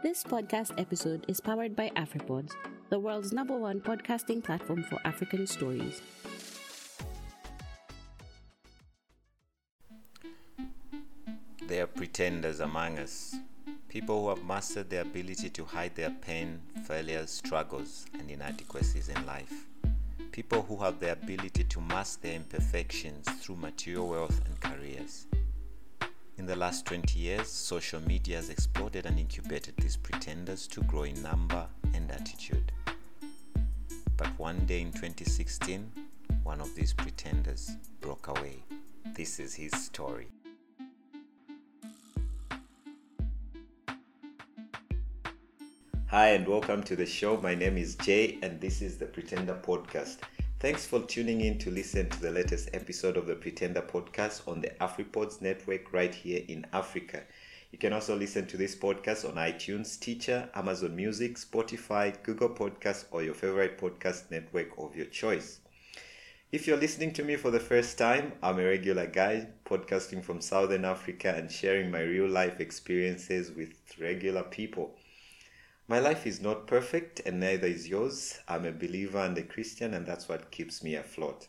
This podcast episode is powered by AfriPods, the world's number one podcasting platform for African stories. There are pretenders among us, people who have mastered the ability to hide their pain, failures, struggles, and inadequacies in life. People who have the ability to mask their imperfections through material wealth and careers. In the last 20 years, social media has exploded and incubated these pretenders to grow in number and attitude. But one day in 2016, one of these pretenders broke away. This is his story. Hi, and welcome to the show. My name is Jay, and this is the Pretender Podcast. Thanks for tuning in to listen to the latest episode of the Pretender Podcast on the AfriPods network right here in Africa. You can also listen to this podcast on iTunes, Stitcher, Amazon Music, Spotify, Google Podcasts, or your favorite podcast network of your choice. If you're listening to me for the first time, I'm a regular guy podcasting from Southern Africa and sharing my real life experiences with regular people. My life is not perfect, and neither is yours. I'm a believer and a Christian, and that's what keeps me afloat.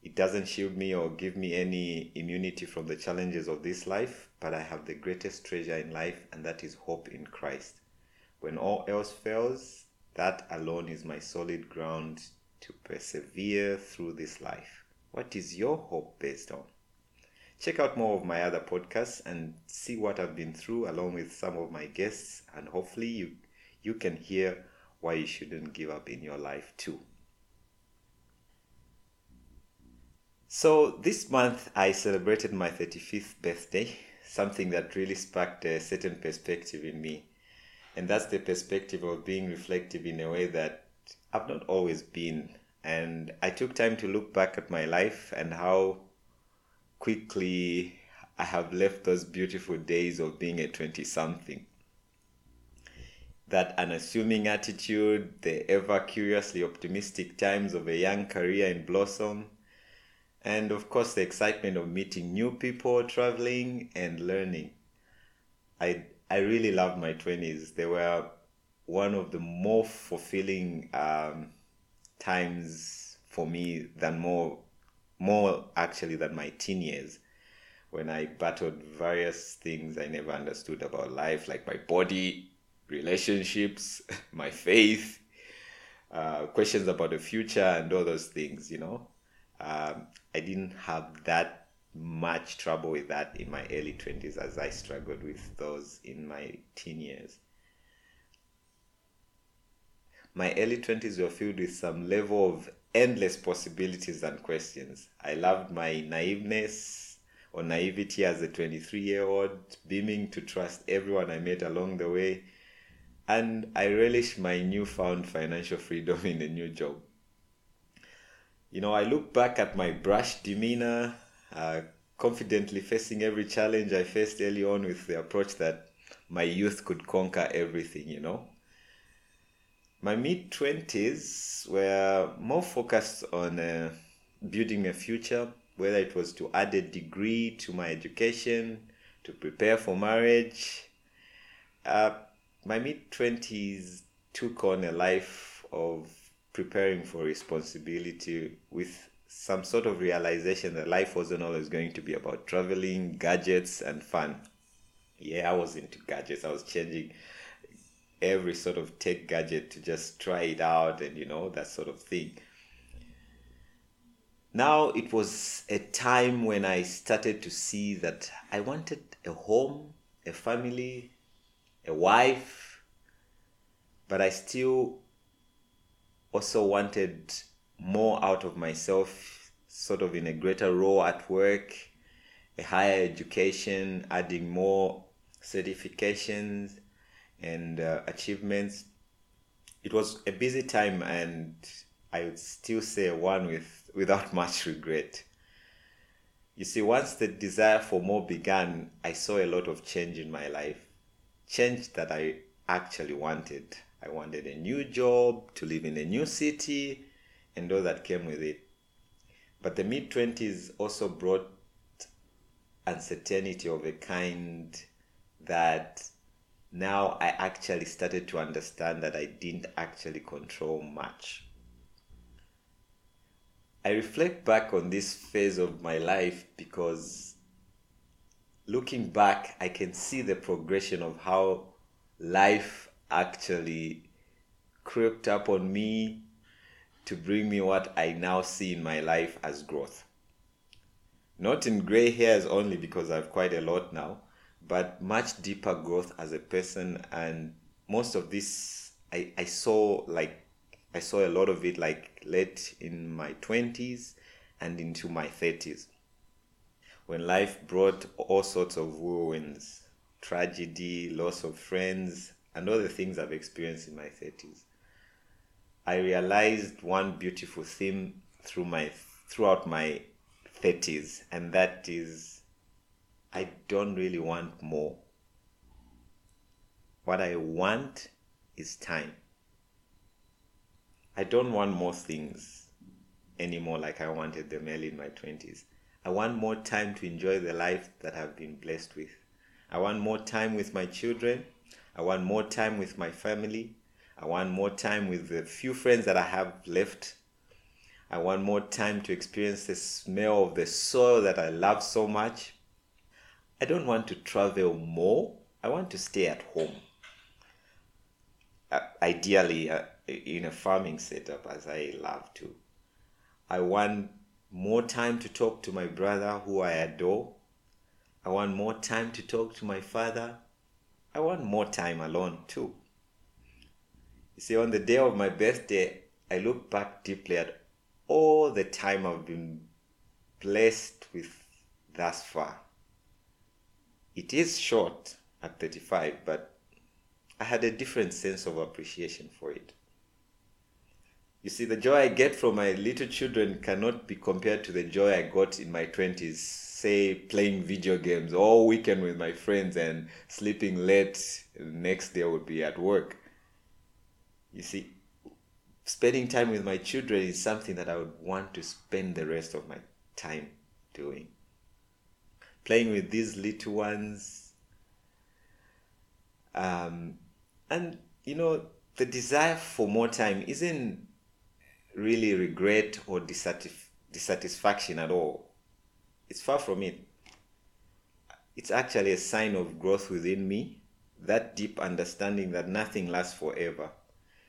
It doesn't shield me or give me any immunity from the challenges of this life, but I have the greatest treasure in life, and that is hope in Christ. When all else fails, that alone is my solid ground to persevere through this life. What is your hope based on? Check out more of my other podcasts and see what I've been through along with some of my guests, and hopefully, you you can hear why you shouldn't give up in your life too. So, this month I celebrated my 35th birthday, something that really sparked a certain perspective in me. And that's the perspective of being reflective in a way that I've not always been. And I took time to look back at my life and how quickly I have left those beautiful days of being a 20 something that unassuming attitude, the ever curiously optimistic times of a young career in blossom, and of course the excitement of meeting new people, traveling, and learning. I, I really loved my 20s. They were one of the more fulfilling um, times for me than more, more actually than my teen years when I battled various things I never understood about life, like my body, relationships, my faith, uh, questions about the future, and all those things, you know. Um, I didn't have that much trouble with that in my early 20s as I struggled with those in my teen years. My early 20s were filled with some level of endless possibilities and questions. I loved my naiveness or naivety as a 23 year old, beaming to trust everyone I met along the way and I relish my newfound financial freedom in a new job. You know, I look back at my brash demeanor, uh, confidently facing every challenge I faced early on with the approach that my youth could conquer everything, you know. My mid 20s were more focused on uh, building a future, whether it was to add a degree to my education, to prepare for marriage. Uh, my mid 20s took on a life of preparing for responsibility with some sort of realization that life wasn't always going to be about traveling, gadgets, and fun. Yeah, I was into gadgets. I was changing every sort of tech gadget to just try it out and, you know, that sort of thing. Now it was a time when I started to see that I wanted a home, a family, a wife, but I still also wanted more out of myself, sort of in a greater role at work, a higher education, adding more certifications and uh, achievements. It was a busy time, and I would still say one with without much regret. You see, once the desire for more began, I saw a lot of change in my life change that I actually wanted. I wanted a new job, to live in a new city, and all that came with it. But the mid 20s also brought uncertainty of a kind that now I actually started to understand that I didn't actually control much. I reflect back on this phase of my life because looking back, I can see the progression of how life actually crept up on me to bring me what I now see in my life as growth. Not in gray hairs only because I have quite a lot now, but much deeper growth as a person. And most of this, I, I saw like, I saw a lot of it like late in my 20s and into my 30s. When life brought all sorts of whirlwinds, tragedy, loss of friends, and all the things I've experienced in my 30s. I realized one beautiful theme through my throughout my 30s and that is I don't really want more. What I want is time. I don't want more things anymore like I wanted them early in my 20s. I want more time to enjoy the life that I've been blessed with. I want more time with my children. I want more time with my family. I want more time with the few friends that I have left. I want more time to experience the smell of the soil that I love so much. I don't want to travel more. I want to stay at home. Uh, ideally, uh, in a farming setup, as I love to. I want more time to talk to my brother who I adore. I want more time to talk to my father. I want more time alone too. You see, on the day of my birthday, I look back deeply at all the time I've been blessed with thus far. It is short at 35, but I had a different sense of appreciation for it. You see, the joy I get from my little children cannot be compared to the joy I got in my 20s, say playing video games all weekend with my friends and sleeping late. The next day I would be at work. You see, spending time with my children is something that I would want to spend the rest of my time doing. Playing with these little ones. Um, and, you know, the desire for more time isn't really regret or dissatisf- dissatisfaction at all. It's far from it. It's actually a sign of growth within me, that deep understanding that nothing lasts forever.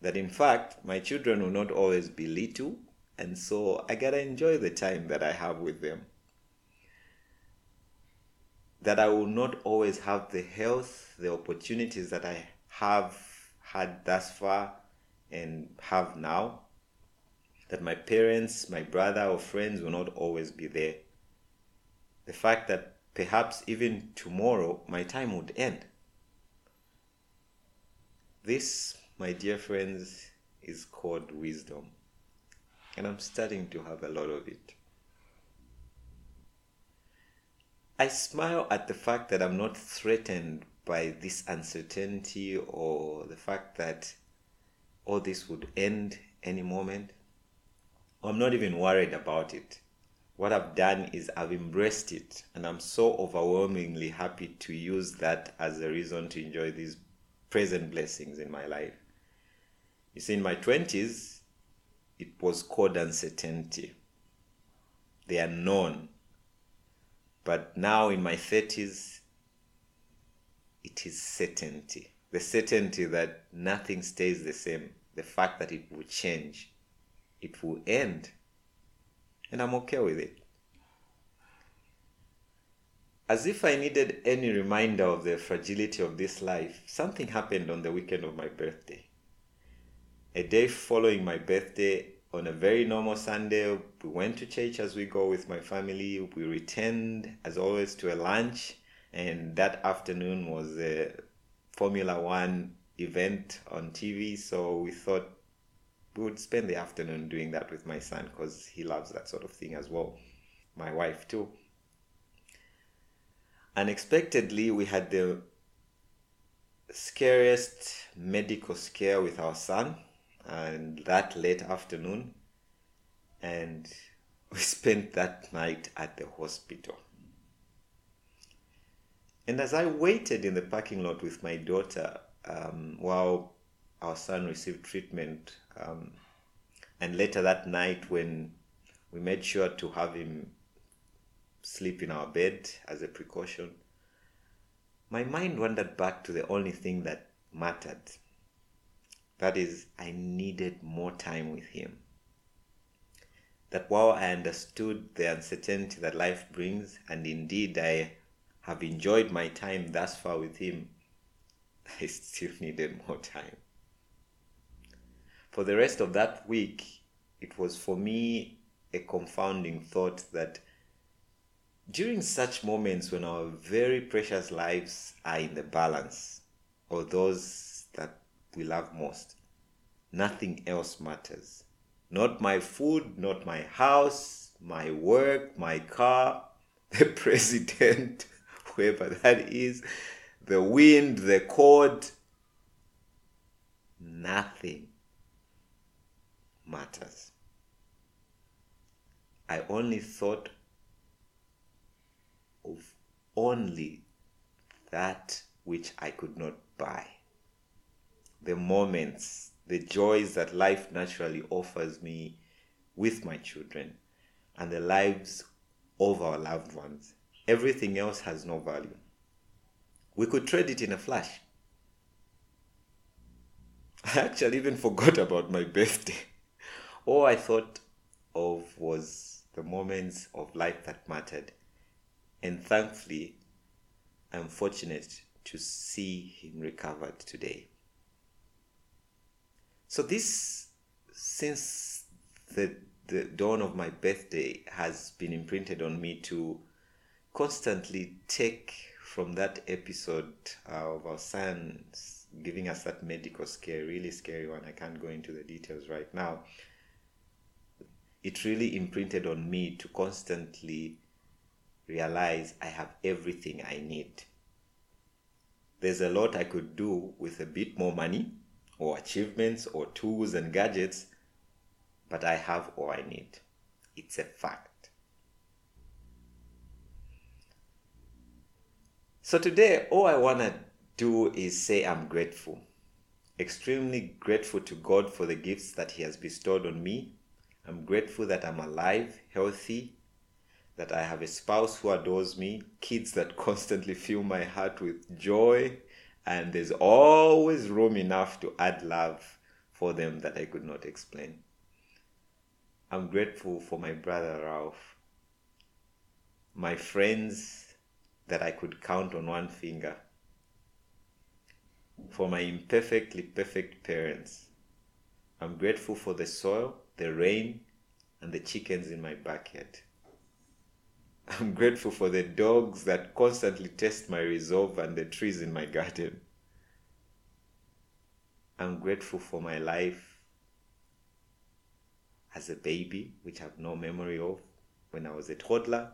That in fact, my children will not always be little, and so I gotta enjoy the time that I have with them. That I will not always have the health, the opportunities that I have had thus far and have now that my parents, my brother, or friends will not always be there. The fact that perhaps even tomorrow my time would end. This, my dear friends, is called wisdom. And I'm starting to have a lot of it. I smile at the fact that I'm not threatened by this uncertainty or the fact that all this would end any moment. I'm not even worried about it. What I've done is I've embraced it, and I'm so overwhelmingly happy to use that as a reason to enjoy these present blessings in my life. You see, in my 20s, it was called uncertainty, the unknown. But now in my 30s, it is certainty. The certainty that nothing stays the same, the fact that it will change it will end. And I'm okay with it. As if I needed any reminder of the fragility of this life, something happened on the weekend of my birthday. A day following my birthday, on a very normal Sunday, we went to church as we go with my family. We returned, as always, to a lunch, and that afternoon was a Formula One event on TV. So we thought we would spend the afternoon doing that with my son because he loves that sort of thing as well. My wife too. Unexpectedly, we had the scariest medical scare with our son, and that late afternoon, and we spent that night at the hospital. And as I waited in the parking lot with my daughter um, while our son received treatment, um, and later that night when we made sure to have him sleep in our bed as a precaution, my mind wandered back to the only thing that mattered. That is, I needed more time with him. That while I understood the uncertainty that life brings, and indeed I have enjoyed my time thus far with him, I still needed more time. For the rest of that week, it was for me a confounding thought that during such moments when our very precious lives are in the balance, or those that we love most, nothing else matters. Not my food, not my house, my work, my car, the president, whoever that is, the wind, the court, nothing matters. I only thought of only that which I could not buy. The moments, the joys that life naturally offers me with my children, and the lives of our loved ones. Everything else has no value. We could trade it in a flash. I actually even forgot about my birthday. All I thought of was the moments of life that mattered. And thankfully, I'm fortunate to see him recovered today. So, this, since the, the dawn of my birthday, has been imprinted on me to constantly take from that episode uh, of our son giving us that medical scare, really scary one. I can't go into the details right now. It really imprinted on me to constantly realize I have everything I need. There's a lot I could do with a bit more money, or achievements, or tools and gadgets, but I have all I need. It's a fact. So today, all I want to do is say I'm grateful. Extremely grateful to God for the gifts that He has bestowed on me. I'm grateful that I'm alive, healthy, that I have a spouse who adores me, kids that constantly fill my heart with joy, and there's always room enough to add love for them that I could not explain. I'm grateful for my brother Ralph, my friends that I could count on one finger, for my imperfectly perfect parents. I'm grateful for the soil, the rain, and the chickens in my backyard. I'm grateful for the dogs that constantly test my resolve and the trees in my garden. I'm grateful for my life as a baby, which I have no memory of when I was a toddler,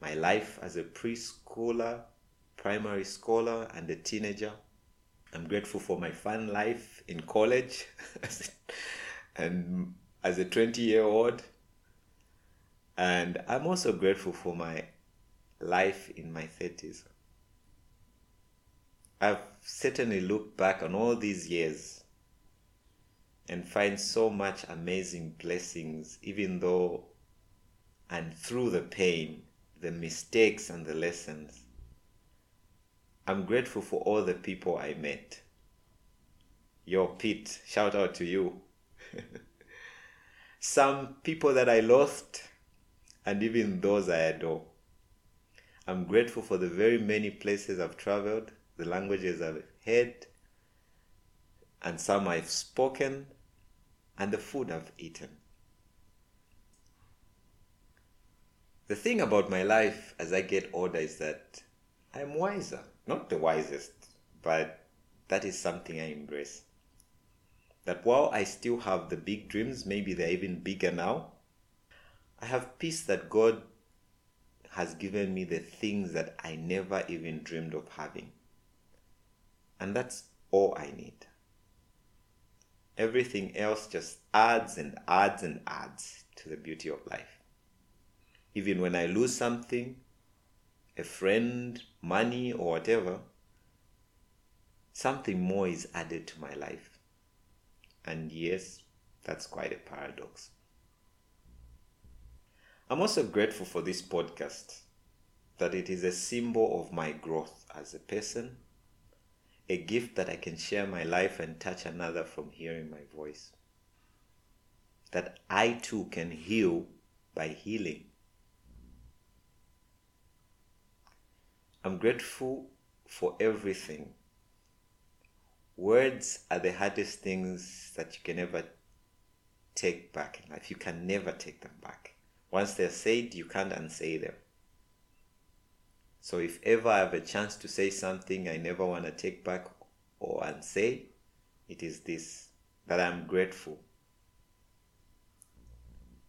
my life as a preschooler, primary scholar, and a teenager. I'm grateful for my fun life in college and as a 20 year old and I'm also grateful for my life in my 30s. I've certainly looked back on all these years and find so much amazing blessings, even though and through the pain, the mistakes, and the lessons. I'm grateful for all the people I met. Your Pete, shout out to you. Some people that I lost and even those I adore. I'm grateful for the very many places I've traveled, the languages I've heard, and some I've spoken, and the food I've eaten. The thing about my life as I get older is that I'm wiser. Not the wisest, but that is something I embrace. That while I still have the big dreams, maybe they're even bigger now, I have peace that God has given me the things that I never even dreamed of having. And that's all I need. Everything else just adds and adds and adds to the beauty of life. Even when I lose something, a friend, money, or whatever, something more is added to my life. And yes, that's quite a paradox. I'm also grateful for this podcast, that it is a symbol of my growth as a person, a gift that I can share my life and touch another from hearing my voice. That I too can heal by healing. I'm grateful for everything. Words are the hardest things that you can ever take back in life. You can never take them back. Once they're said, you can't unsay them. So if ever I have a chance to say something I never want to take back or unsay, it is this that I'm grateful.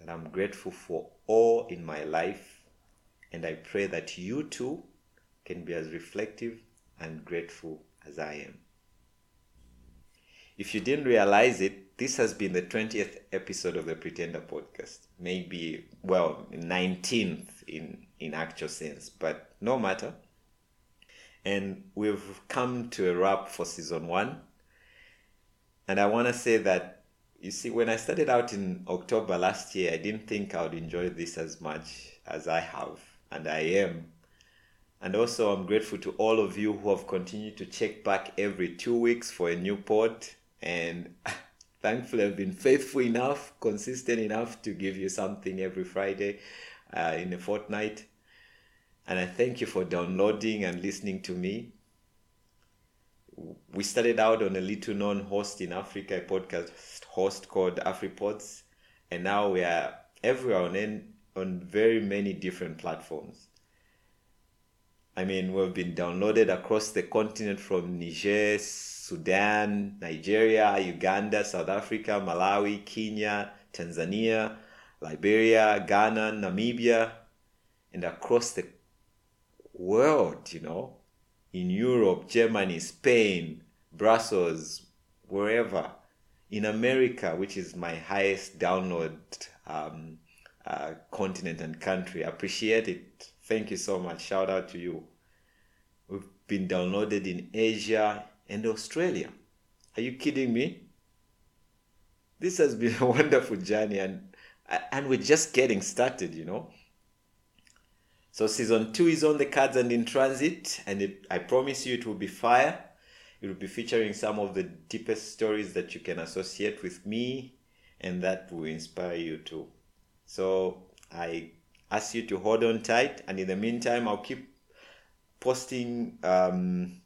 That I'm grateful for all in my life, and I pray that you too can be as reflective and grateful as I am. If you didn't realize it, this has been the 20th episode of the Pretender podcast. Maybe, well, 19th in, in actual sense, but no matter. And we've come to a wrap for season one. And I want to say that, you see, when I started out in October last year, I didn't think I would enjoy this as much as I have, and I am. And also, I'm grateful to all of you who have continued to check back every two weeks for a new pod and thankfully I've been faithful enough, consistent enough to give you something every Friday uh, in a fortnight. And I thank you for downloading and listening to me. We started out on a little known host in Africa, a podcast host called AfriPods, and now we are everywhere on, on very many different platforms. I mean, we've been downloaded across the continent from Niger, Sudan, Nigeria, Uganda, South Africa, Malawi, Kenya, Tanzania, Liberia, Ghana, Namibia, and across the world, you know, in Europe, Germany, Spain, Brussels, wherever, in America, which is my highest download um, uh, continent and country. Appreciate it. Thank you so much. Shout out to you. Been downloaded in Asia, and Australia. Are you kidding me? This has been a wonderful journey and and we're just getting started, you know. So season 2 is on the cards and in transit and it, I promise you it will be fire. It will be featuring some of the deepest stories that you can associate with me and that will inspire you too. So I ask you to hold on tight and in the meantime I'll keep posting um,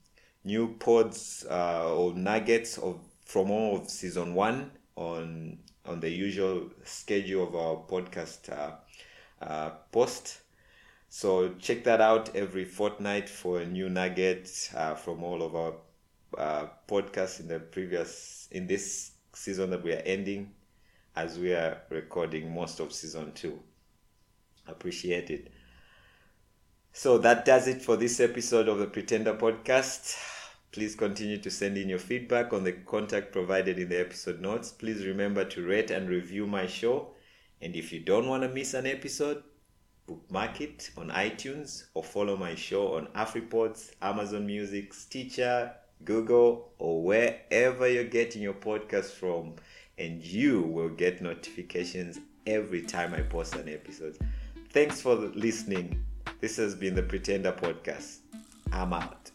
new pods uh, or nuggets of from all of season one on on the usual schedule of our podcast uh, uh, post. So check that out every fortnight for a new nugget uh, from all of our uh, podcasts in the previous in this season that we are ending, as we are recording most of season two. Appreciate it. So that does it for this episode of the Pretender Podcast. Please continue to send in your feedback on the contact provided in the episode notes. Please remember to rate and review my show. And if you don't want to miss an episode, bookmark it on iTunes or follow my show on AfriPods, Amazon Music, Stitcher, Google, or wherever you're getting your podcast from. And you will get notifications every time I post an episode. Thanks for listening. This has been the Pretender Podcast. I'm out.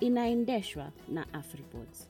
inaendeshwa na Afripods.